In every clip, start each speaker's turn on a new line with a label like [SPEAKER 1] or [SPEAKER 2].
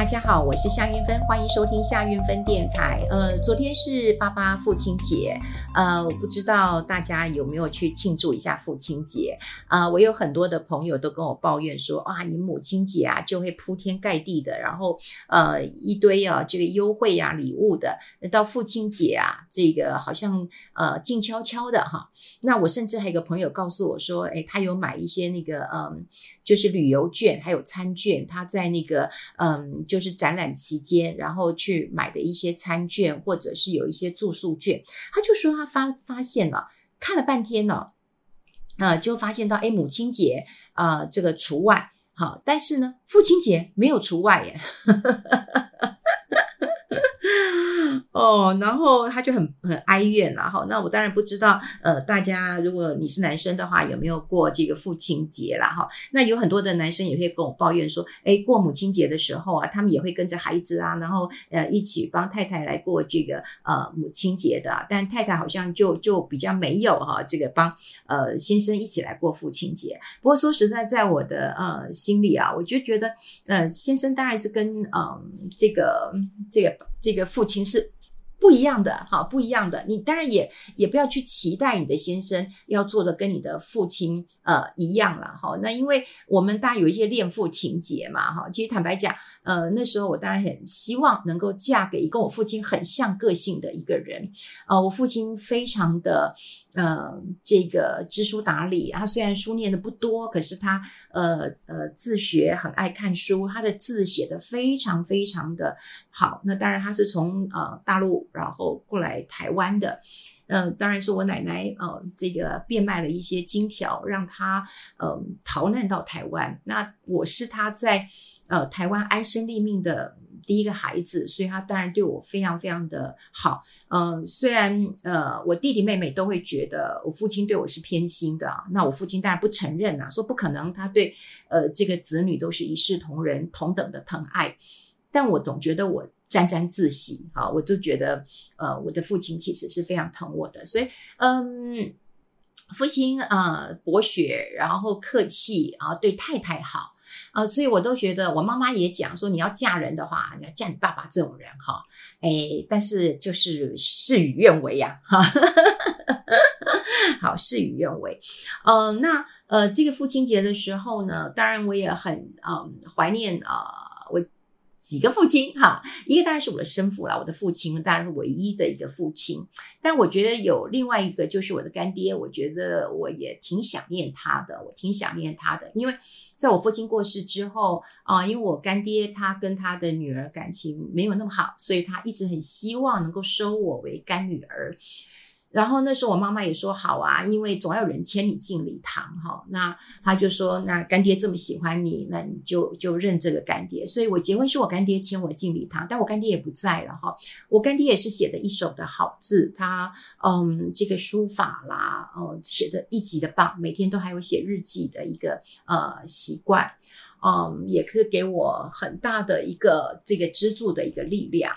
[SPEAKER 1] 大家好，我是夏韵芬，欢迎收听夏韵芬电台。呃，昨天是爸爸父亲节，呃，我不知道大家有没有去庆祝一下父亲节啊？呃，我有很多的朋友都跟我抱怨说，啊，你母亲节啊就会铺天盖地的，然后呃一堆啊这个优惠呀、啊、礼物的，到父亲节啊，这个好像呃静悄悄的哈。那我甚至还有一个朋友告诉我说，哎，他有买一些那个嗯，就是旅游券还有餐券，他在那个嗯。就是展览期间，然后去买的一些餐券，或者是有一些住宿券，他就说他发发现了，看了半天呢，啊、就发现到哎，母亲节啊、这个除外，好，但是呢，父亲节没有除外耶。哦，然后他就很很哀怨了哈。那我当然不知道，呃，大家如果你是男生的话，有没有过这个父亲节啦哈？那有很多的男生也会跟我抱怨说，诶，过母亲节的时候啊，他们也会跟着孩子啊，然后呃一起帮太太来过这个呃母亲节的。但太太好像就就比较没有哈，这个帮呃先生一起来过父亲节。不过说实在，在我的呃心里啊，我就觉得呃先生当然是跟嗯、这个这个这个父亲是。不一样的哈，不一样的。你当然也也不要去期待你的先生要做的跟你的父亲呃一样了哈。那因为我们大家有一些恋父情结嘛哈。其实坦白讲，呃那时候我当然很希望能够嫁给跟我父亲很像个性的一个人。呃，我父亲非常的。呃，这个知书达理，他虽然书念的不多，可是他呃呃自学很爱看书，他的字写得非常非常的好。那当然他是从呃大陆然后过来台湾的，嗯、呃，当然是我奶奶呃这个变卖了一些金条，让他呃逃难到台湾。那我是他在呃台湾安身立命的。第一个孩子，所以他当然对我非常非常的好。嗯、呃，虽然呃，我弟弟妹妹都会觉得我父亲对我是偏心的，那我父亲当然不承认啊，说不可能，他对呃这个子女都是一视同仁、同等的疼爱。但我总觉得我沾沾自喜，哈，我就觉得呃，我的父亲其实是非常疼我的，所以嗯，父亲啊、呃、博学，然后客气，啊对太太好。啊、所以我都觉得，我妈妈也讲说，你要嫁人的话，你要嫁你爸爸这种人哈。哎，但是就是事与愿违呀，哈。好，事与愿违。嗯、那呃，这个父亲节的时候呢，当然我也很嗯怀念啊、呃，我。几个父亲哈，一个当然是我的生父啦，我的父亲当然是唯一的一个父亲。但我觉得有另外一个就是我的干爹，我觉得我也挺想念他的，我挺想念他的，因为在我父亲过世之后啊，因为我干爹他跟他的女儿感情没有那么好，所以他一直很希望能够收我为干女儿。然后那时候我妈妈也说好啊，因为总要有人牵你进礼堂哈。那他就说，那干爹这么喜欢你，那你就就认这个干爹。所以我结婚是我干爹牵我进礼堂，但我干爹也不在了哈。我干爹也是写的一手的好字，他嗯这个书法啦，嗯写的一级的棒，每天都还有写日记的一个呃习惯，嗯也是给我很大的一个这个支柱的一个力量。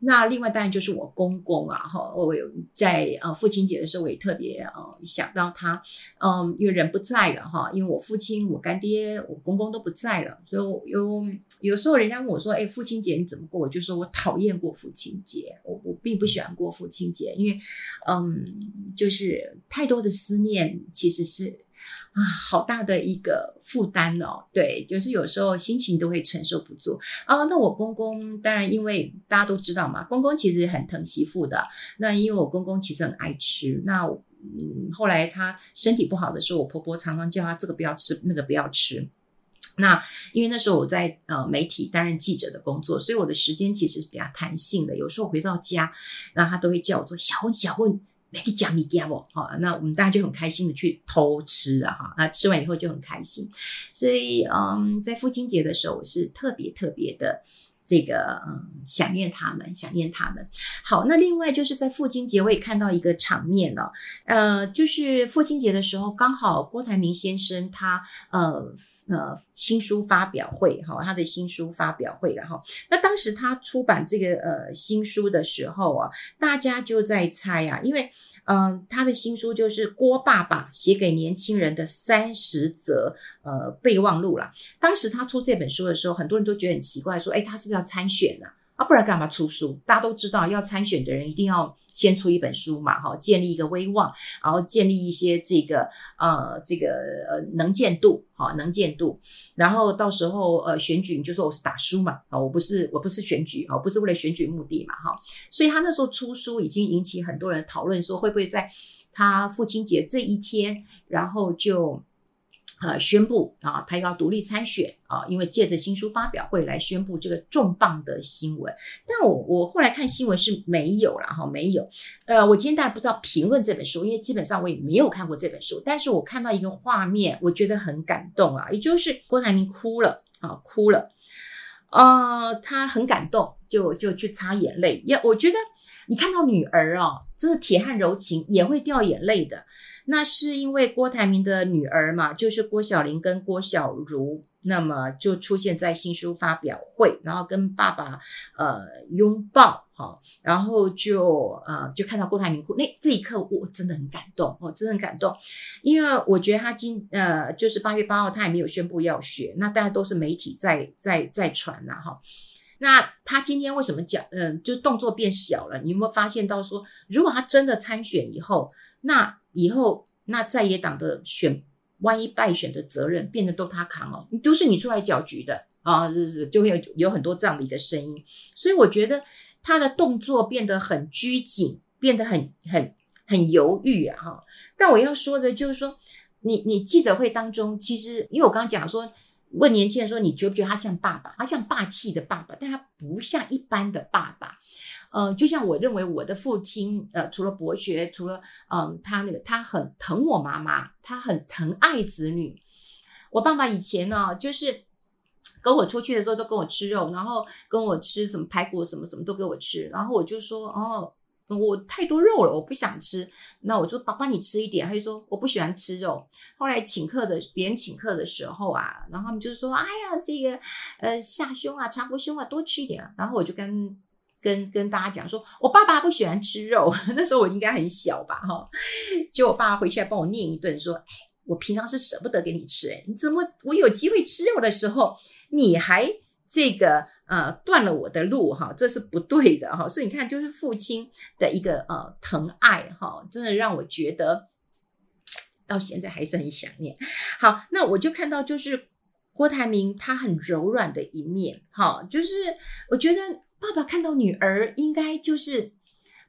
[SPEAKER 1] 那另外当然就是我公公啊，哈，我有在呃父亲节的时候，我也特别呃想到他，嗯，因为人不在了哈，因为我父亲、我干爹、我公公都不在了，所以我有有时候人家问我说，哎，父亲节你怎么过？我就说我讨厌过父亲节，我我并不喜欢过父亲节，因为嗯，就是太多的思念，其实是。啊，好大的一个负担哦，对，就是有时候心情都会承受不住啊。那我公公当然，因为大家都知道嘛，公公其实很疼媳妇的。那因为我公公其实很爱吃，那嗯，后来他身体不好的时候，我婆婆常常叫他这个不要吃，那个不要吃。那因为那时候我在呃媒体担任记者的工作，所以我的时间其实是比较弹性的。有时候回到家，那他都会叫我说：“小文，小文。”没给讲米给我，好，那我们大家就很开心的去偷吃啊，哈，那吃完以后就很开心，所以嗯，在父亲节的时候，我是特别特别的。这个嗯，想念他们，想念他们。好，那另外就是在父亲节，我也看到一个场面了，呃，就是父亲节的时候，刚好郭台铭先生他呃呃新书发表会哈，他的新书发表会，然后那当时他出版这个呃新书的时候啊，大家就在猜啊，因为嗯，他的新书就是郭爸爸写给年轻人的三十则呃备忘录啦。当时他出这本书的时候，很多人都觉得很奇怪，说：“哎，他是不是要参选呢？啊，不然干嘛出书？大家都知道，要参选的人一定要。”先出一本书嘛，哈，建立一个威望，然后建立一些这个呃这个呃能见度，哈，能见度，然后到时候呃选举你就说我是打输嘛，啊，我不是我不是选举啊，不是为了选举目的嘛，哈，所以他那时候出书已经引起很多人讨论，说会不会在他父亲节这一天，然后就。呃，宣布啊，他要独立参选啊，因为借着新书发表会来宣布这个重磅的新闻。但我我后来看新闻是没有了哈，没有。呃，我今天大家不知道评论这本书，因为基本上我也没有看过这本书。但是我看到一个画面，我觉得很感动啊，也就是郭台铭哭了啊，哭了。呃，他很感动，就就去擦眼泪。也我觉得你看到女儿哦，真的铁汉柔情，也会掉眼泪的。那是因为郭台铭的女儿嘛，就是郭小玲跟郭小如，那么就出现在新书发表会，然后跟爸爸呃拥抱，哈，然后就呃就看到郭台铭哭，那这一刻我真的很感动哦，真的很感动，因为我觉得他今呃就是八月八号他还没有宣布要学，那当然都是媒体在在在传呐哈，那他今天为什么讲嗯、就动作变小了？你有没有发现到说，如果他真的参选以后，那以后那在野党的选，万一败选的责任变得都他扛哦，都是你出来搅局的啊，就是就会有有很多这样的一个声音，所以我觉得他的动作变得很拘谨，变得很很很犹豫啊哈。但我要说的就是说，你你记者会当中，其实因为我刚刚讲说。问年轻人说：“你觉不觉得他像爸爸？他像霸气的爸爸，但他不像一般的爸爸。嗯、就像我认为我的父亲，呃，除了博学，除了嗯、他那个他很疼我妈妈，他很疼爱子女。我爸爸以前呢，就是跟我出去的时候都跟我吃肉，然后跟我吃什么排骨，什么什么都给我吃，然后我就说哦。”我太多肉了，我不想吃。那我就爸爸你吃一点。他就说我不喜欢吃肉。后来请客的别人请客的时候啊，然后他们就说：“哎呀，这个呃下胸啊、肠活胸啊，多吃一点。”啊然后我就跟跟跟大家讲说：“我爸爸不喜欢吃肉。”那时候我应该很小吧？哈，结果我爸回去还帮我念一顿，说：“哎，我平常是舍不得给你吃，哎，你怎么我有机会吃肉的时候，你还这个？”呃，断了我的路哈，这是不对的哈。所以你看，就是父亲的一个呃疼爱哈，真的让我觉得到现在还是很想念。好，那我就看到就是郭台铭他很柔软的一面哈，就是我觉得爸爸看到女儿应该就是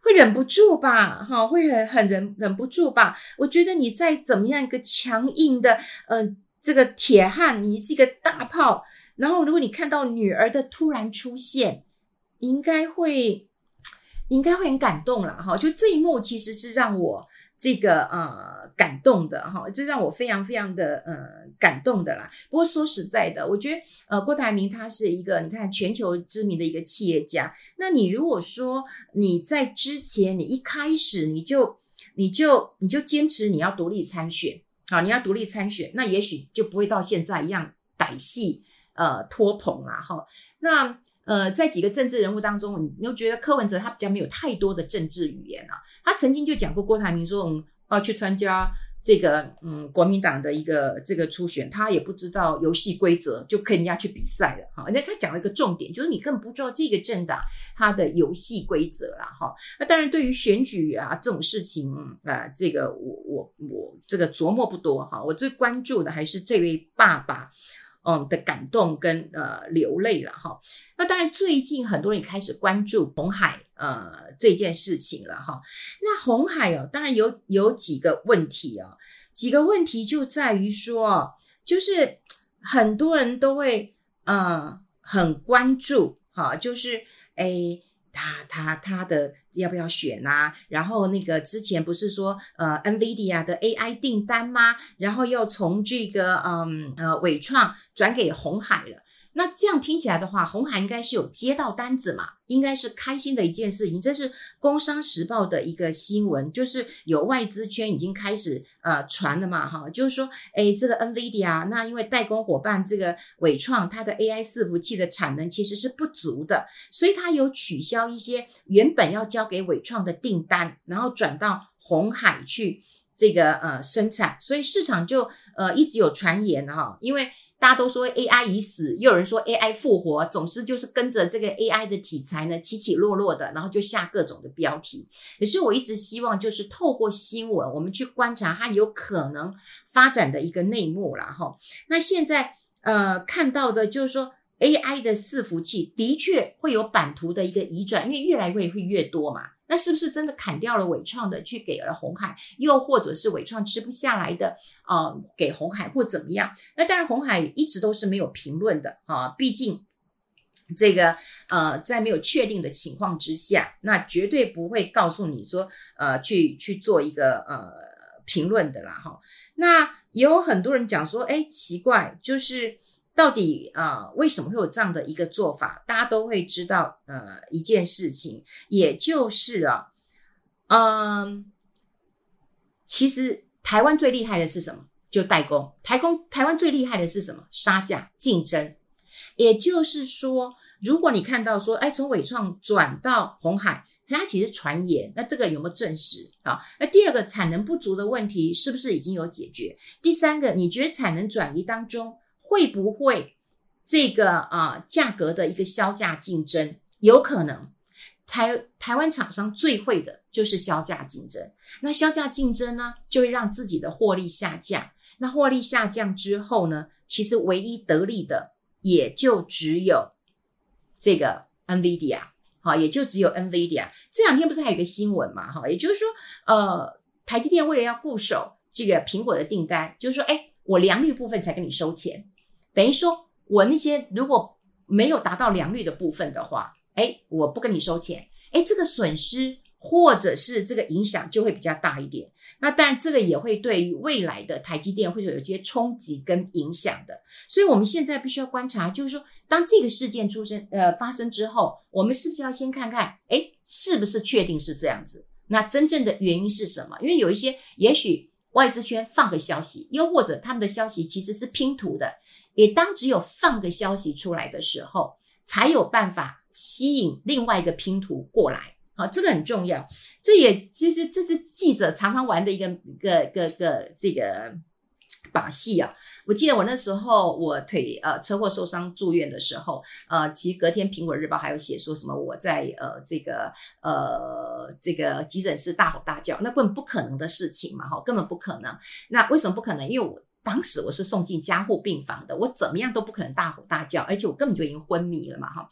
[SPEAKER 1] 会忍不住吧哈，会很很忍忍不住吧。我觉得你再怎么样一个强硬的呃这个铁汉，你是一个大炮。然后，如果你看到女儿的突然出现，应该会，应该会很感动了哈。就这一幕，其实是让我这个呃感动的哈，这让我非常非常的呃感动的啦。不过说实在的，我觉得呃郭台铭他是一个你看全球知名的一个企业家。那你如果说你在之前你一开始你就你就你就坚持你要独立参选啊，你要独立参选，那也许就不会到现在一样歹戏。呃，拖棚啊，哈，那呃，在几个政治人物当中，你又觉得柯文哲他比较没有太多的政治语言啊。他曾经就讲过郭台铭说，嗯，啊，去参加这个嗯国民党的一个这个初选，他也不知道游戏规则，就跟人家去比赛了，哈。那他讲了一个重点，就是你根本不知道这个政党他的游戏规则啦，哈。那当然，对于选举啊这种事情啊，呃，这个我我我这个琢磨不多哈。我最关注的还是这位爸爸。嗯的感动跟呃流泪了哈，那当然最近很多人也开始关注红海呃这件事情了哈。那红海哦，当然有有几个问题哦，几个问题就在于说，就是很多人都会呃很关注哈，就是诶。他他他的要不要选啊？然后那个之前不是说呃，NVIDIA 的 AI 订单吗？然后又从这个嗯呃纬创转给红海了。那这样听起来的话，红海应该是有接到单子嘛，应该是开心的一件事情。这是《工商时报》的一个新闻，就是有外资圈已经开始呃传了嘛，哈，就是说，哎，这个 NVIDIA，那因为代工伙伴这个纬创，它的 AI 伺服器的产能其实是不足的，所以它有取消一些原本要交给纬创的订单，然后转到红海去这个呃生产，所以市场就呃一直有传言哈，因为。大家都说 AI 已死，又有人说 AI 复活，总之就是跟着这个 AI 的题材呢起起落落的，然后就下各种的标题。可是我一直希望就是透过新闻，我们去观察它有可能发展的一个内幕啦哈。那现在呃看到的就是说 AI 的伺服器的确会有版图的一个移转，因为越来越会越多嘛。那是不是真的砍掉了伟创的，去给了鸿海，又或者是伟创吃不下来的啊、给鸿海或怎么样？那当然，鸿海一直都是没有评论的啊，毕竟这个呃，在没有确定的情况之下，那绝对不会告诉你说呃，去去做一个呃评论的啦哈。那也有很多人讲说，哎，奇怪，就是。到底啊、呃，为什么会有这样的一个做法？大家都会知道，呃，一件事情，也就是啊，嗯、其实台湾最厉害的是什么？就代工。台工，台湾最厉害的是什么？杀价竞争。也就是说，如果你看到说，哎，从纬创转到红海，它其实传言，那这个有没有证实啊？那第二个，产能不足的问题是不是已经有解决？第三个，你觉得产能转移当中？会不会这个啊价格的一个削价竞争有可能？台台湾厂商最会的就是削价竞争。那削价竞争呢，就会让自己的获利下降。那获利下降之后呢，其实唯一得利的也就只有这个 NVIDIA，好，也就只有 NVIDIA。这两天不是还有一个新闻嘛？哈，也就是说，呃，台积电为了要固守这个苹果的订单，就是说，哎，我良率部分才跟你收钱。等于说，我那些如果没有达到良率的部分的话，哎，我不跟你收钱，哎，这个损失或者是这个影响就会比较大一点。那当然，这个也会对于未来的台积电会有些冲击跟影响的。所以，我们现在必须要观察，就是说，当这个事件出生呃发生之后，我们是不是要先看看，哎，是不是确定是这样子？那真正的原因是什么？因为有一些，也许外资圈放个消息，又或者他们的消息其实是拼图的。也当只有放个消息出来的时候，才有办法吸引另外一个拼图过来。好，这个很重要。这也就是这是记者常常玩的一个一个一个一个这个把戏啊。我记得我那时候我腿呃车祸受伤住院的时候，呃，其实隔天苹果日报还有写说什么我在呃这个呃这个急诊室大吼大叫，那根本不可能的事情嘛，哈，根本不可能。那为什么不可能？因为我。当时我是送进加护病房的，我怎么样都不可能大吼大叫，而且我根本就已经昏迷了嘛，哈。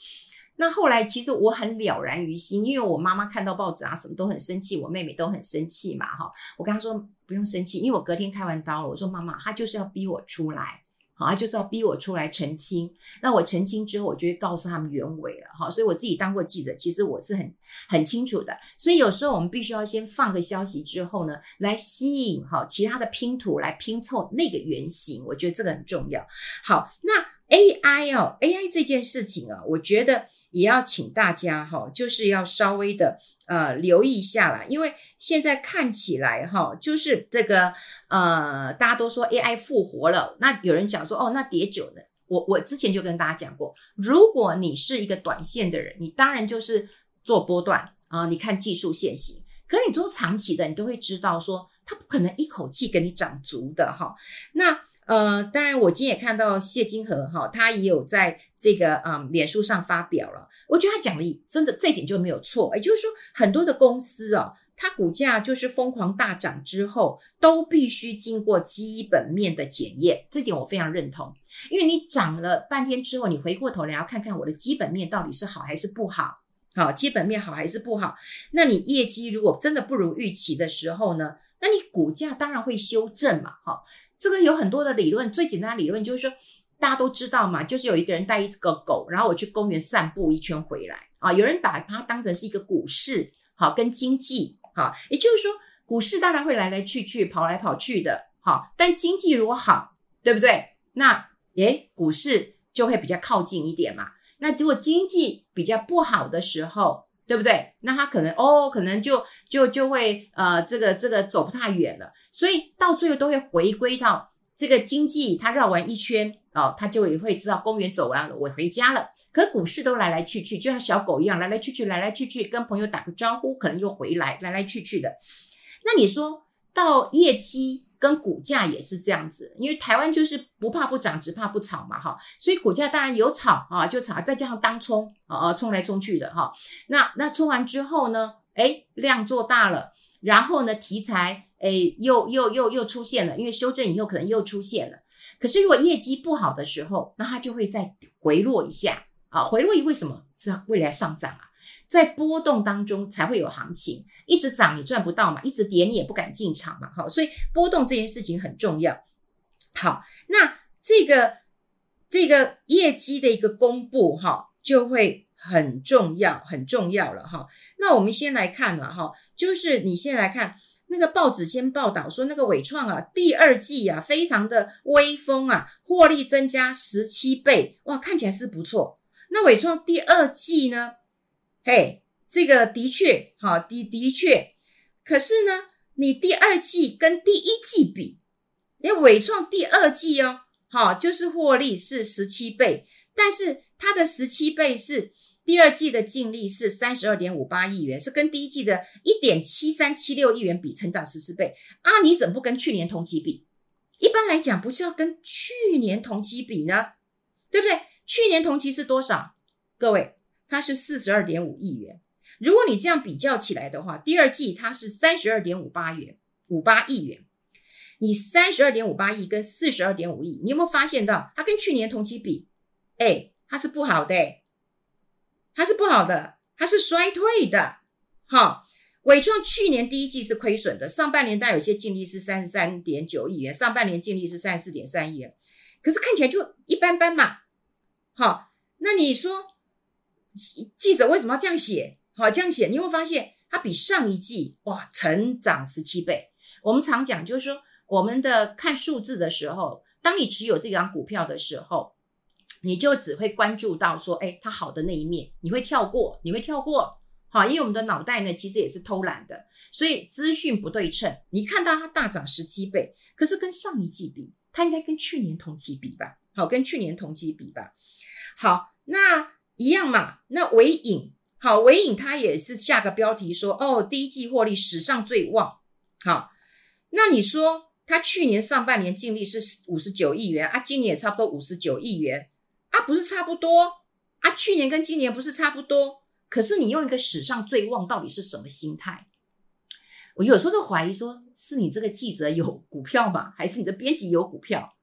[SPEAKER 1] 那后来其实我很了然于心，因为我妈妈看到报纸啊，什么都很生气，我妹妹都很生气嘛，哈。我跟她说不用生气，因为我隔天开完刀了，我说妈妈，她就是要逼我出来。好，他就是要逼我出来澄清。那我澄清之后，我就会告诉他们原委了。哈，所以我自己当过记者，其实我是很很清楚的。所以有时候我们必须要先放个消息之后呢，来吸引哈其他的拼图来拼凑那个原型。我觉得这个很重要。好，那 AI 哦，AI 这件事情啊，我觉得。也要请大家哈，就是要稍微的呃留意一下啦，因为现在看起来哈，就是这个呃，大家都说 AI 复活了，那有人讲说哦，那跌久了。我我之前就跟大家讲过，如果你是一个短线的人，你当然就是做波段啊，你看技术线型。可是你做长期的，你都会知道说，它不可能一口气给你涨足的哈。那呃，当然，我今天也看到谢金河哈，他也有在这个嗯脸书上发表了。我觉得他讲的真的这一点就没有错，也就是说，很多的公司哦，它股价就是疯狂大涨之后，都必须经过基本面的检验，这点我非常认同。因为你涨了半天之后，你回过头来要看看我的基本面到底是好还是不好，好，基本面好还是不好？那你业绩如果真的不如预期的时候呢，那你股价当然会修正嘛，哈。这个有很多的理论，最简单的理论就是说，大家都知道嘛，就是有一个人带一个狗，然后我去公园散步一圈回来啊。有人把它当成是一个股市，好，跟经济，好，也就是说，股市当然会来来去去，跑来跑去的，好，但经济如果好，对不对？那诶，股市就会比较靠近一点嘛。那如果经济比较不好的时候，对不对？那他可能哦，可能就就就会呃，这个这个走不太远了。所以到最后都会回归到这个经济，它绕完一圈哦，它就也会知道公园走完了，我回家了。可股市都来来去去，就像小狗一样来来去去，来来去去，跟朋友打个招呼，可能又回来，来来去去的。那你说到业绩跟股价也是这样子，因为台湾就是不怕不涨，只怕不炒嘛，哈，所以股价当然有炒啊，就炒，再加上当冲啊，冲来冲去的哈。那那冲完之后呢，诶，量做大了，然后呢，题材诶又又又又出现了，因为修正以后可能又出现了。可是如果业绩不好的时候，那它就会再回落一下啊，回落一为什么？是未来上涨啊。在波动当中才会有行情，一直涨你赚不到嘛，一直跌你也不敢进场嘛，好，所以波动这件事情很重要。好，那这个这个业绩的一个公布哈，就会很重要，很重要了哈。那我们先来看了哈，就是你先来看那个报纸先报道说那个纬创啊，第二季啊非常的威风啊，获利增加十七倍，哇，看起来是不错。那纬创第二季呢？嘿，这个的确，好的的确，可是呢，你第二季跟第一季比，因为纬创第二季哦，好，就是获利是十七倍，但是它的十七倍是第二季的净利是三十二点五八亿元，是跟第一季的一点七三七六亿元比，成长十四倍啊！你怎么不跟去年同期比？一般来讲，不是要跟去年同期比呢？对不对？去年同期是多少？各位？它是四十二点五亿元，如果你这样比较起来的话，第二季它是三十二点五八元，五八亿元。你三十二点五八亿跟四十二点五亿，你有没有发现到它跟去年同期比，哎，它是不好的，它是不好的，它是衰退的。好，伟创去年第一季是亏损的，上半年当然有些净利是三十三点九亿元，上半年净利是三十四点三亿元，可是看起来就一般般嘛。好，那你说？记者为什么要这样写？好，这样写，你会发现它比上一季哇成长十七倍。我们常讲，就是说我们的看数字的时候，当你持有这张股票的时候，你就只会关注到说，哎，它好的那一面，你会跳过，你会跳过。好，因为我们的脑袋呢，其实也是偷懒的，所以资讯不对称。你看到它大涨十七倍，可是跟上一季比，它应该跟去年同期比吧？好，跟去年同期比吧。好，那。一样嘛，那纬颖好，纬颖它也是下个标题说哦，第一季获利史上最旺。好，那你说它去年上半年净利是五十九亿元啊，今年也差不多五十九亿元啊，不是差不多啊？去年跟今年不是差不多？可是你用一个史上最旺，到底是什么心态？我有时候都怀疑说，是你这个记者有股票吗？还是你的编辑有股票？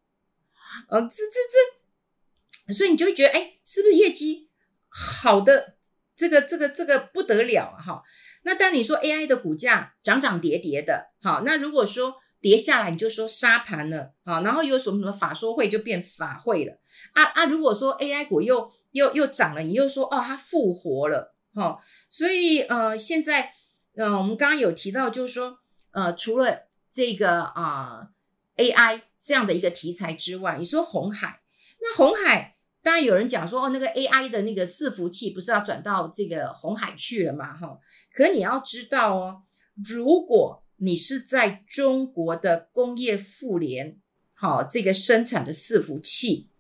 [SPEAKER 1] 呃，这这这，所以你就会觉得，哎，是不是业绩？好的，这个这个这个不得了啊！哈，那当你说 AI 的股价涨涨跌跌的，好，那如果说跌下来，你就说杀盘了，好，然后有什么什么法说会就变法会了啊啊！如果说 AI 股又又又涨了，你又说哦它复活了，哈，所以呃现在呃我们刚刚有提到，就是说呃除了这个啊、AI 这样的一个题材之外，你说红海，那红海。当然有人讲说，哦，那个 AI 的那个伺服器不是要转到这个红海去了嘛？哈，可你要知道哦，如果你是在中国的工业妇联，好，这个生产的伺服器，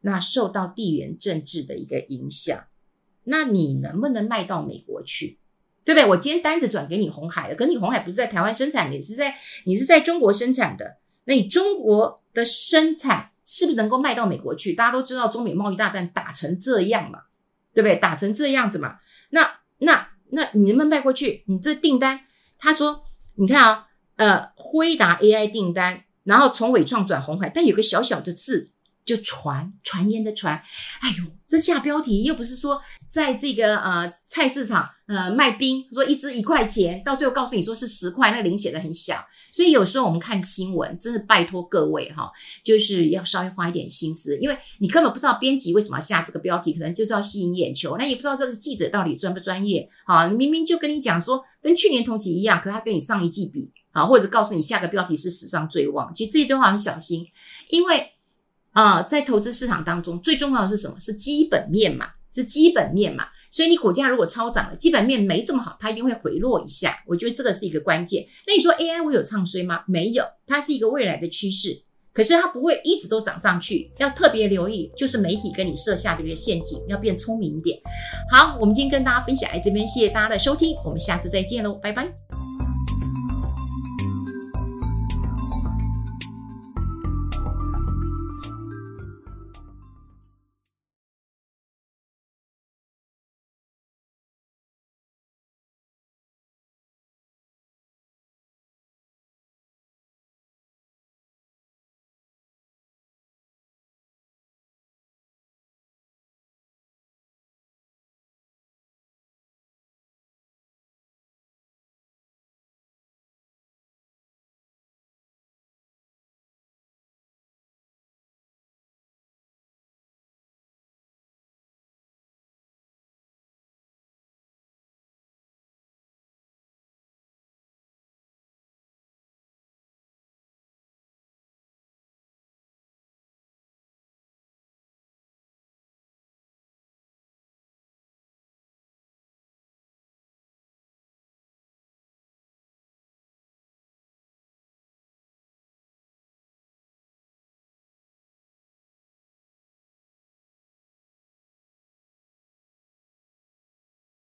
[SPEAKER 1] 那受到地缘政治的一个影响，那你能不能卖到美国去？对不对？我今天单子转给你红海了，可你红海不是在台湾生产的，你是在你是在中国生产的，那你中国的生产。是不是能够卖到美国去？大家都知道中美贸易大战打成这样嘛，对不对？打成这样子嘛，那那那你能不能卖过去？你这订单，他说，你看啊，呃，辉达 AI 订单，然后从伟创转红海，但有个小小的字。就传传言的传，哎呦，这下标题又不是说在这个呃菜市场呃卖冰，说一支一块钱，到最后告诉你说是十块，那个零写的很小，所以有时候我们看新闻，真的拜托各位哈，就是要稍微花一点心思，因为你根本不知道编辑为什么要下这个标题，可能就是要吸引眼球，那也不知道这个记者到底专不专业，好，明明就跟你讲说跟去年同期一样，可他跟你上一季比，啊，或者告诉你下个标题是史上最旺，其实这些都要很小心，因为。啊、在投资市场当中，最重要的是什么？是基本面嘛，是基本面嘛。所以你股价如果超涨了，基本面没这么好，它一定会回落一下。我觉得这个是一个关键。那你说 AI 会有唱衰吗？没有，它是一个未来的趋势，可是它不会一直都涨上去。要特别留意，就是媒体跟你设下的一个陷阱，要变聪明一点。好，我们今天跟大家分享在这边，谢谢大家的收听，我们下次再见喽，拜拜。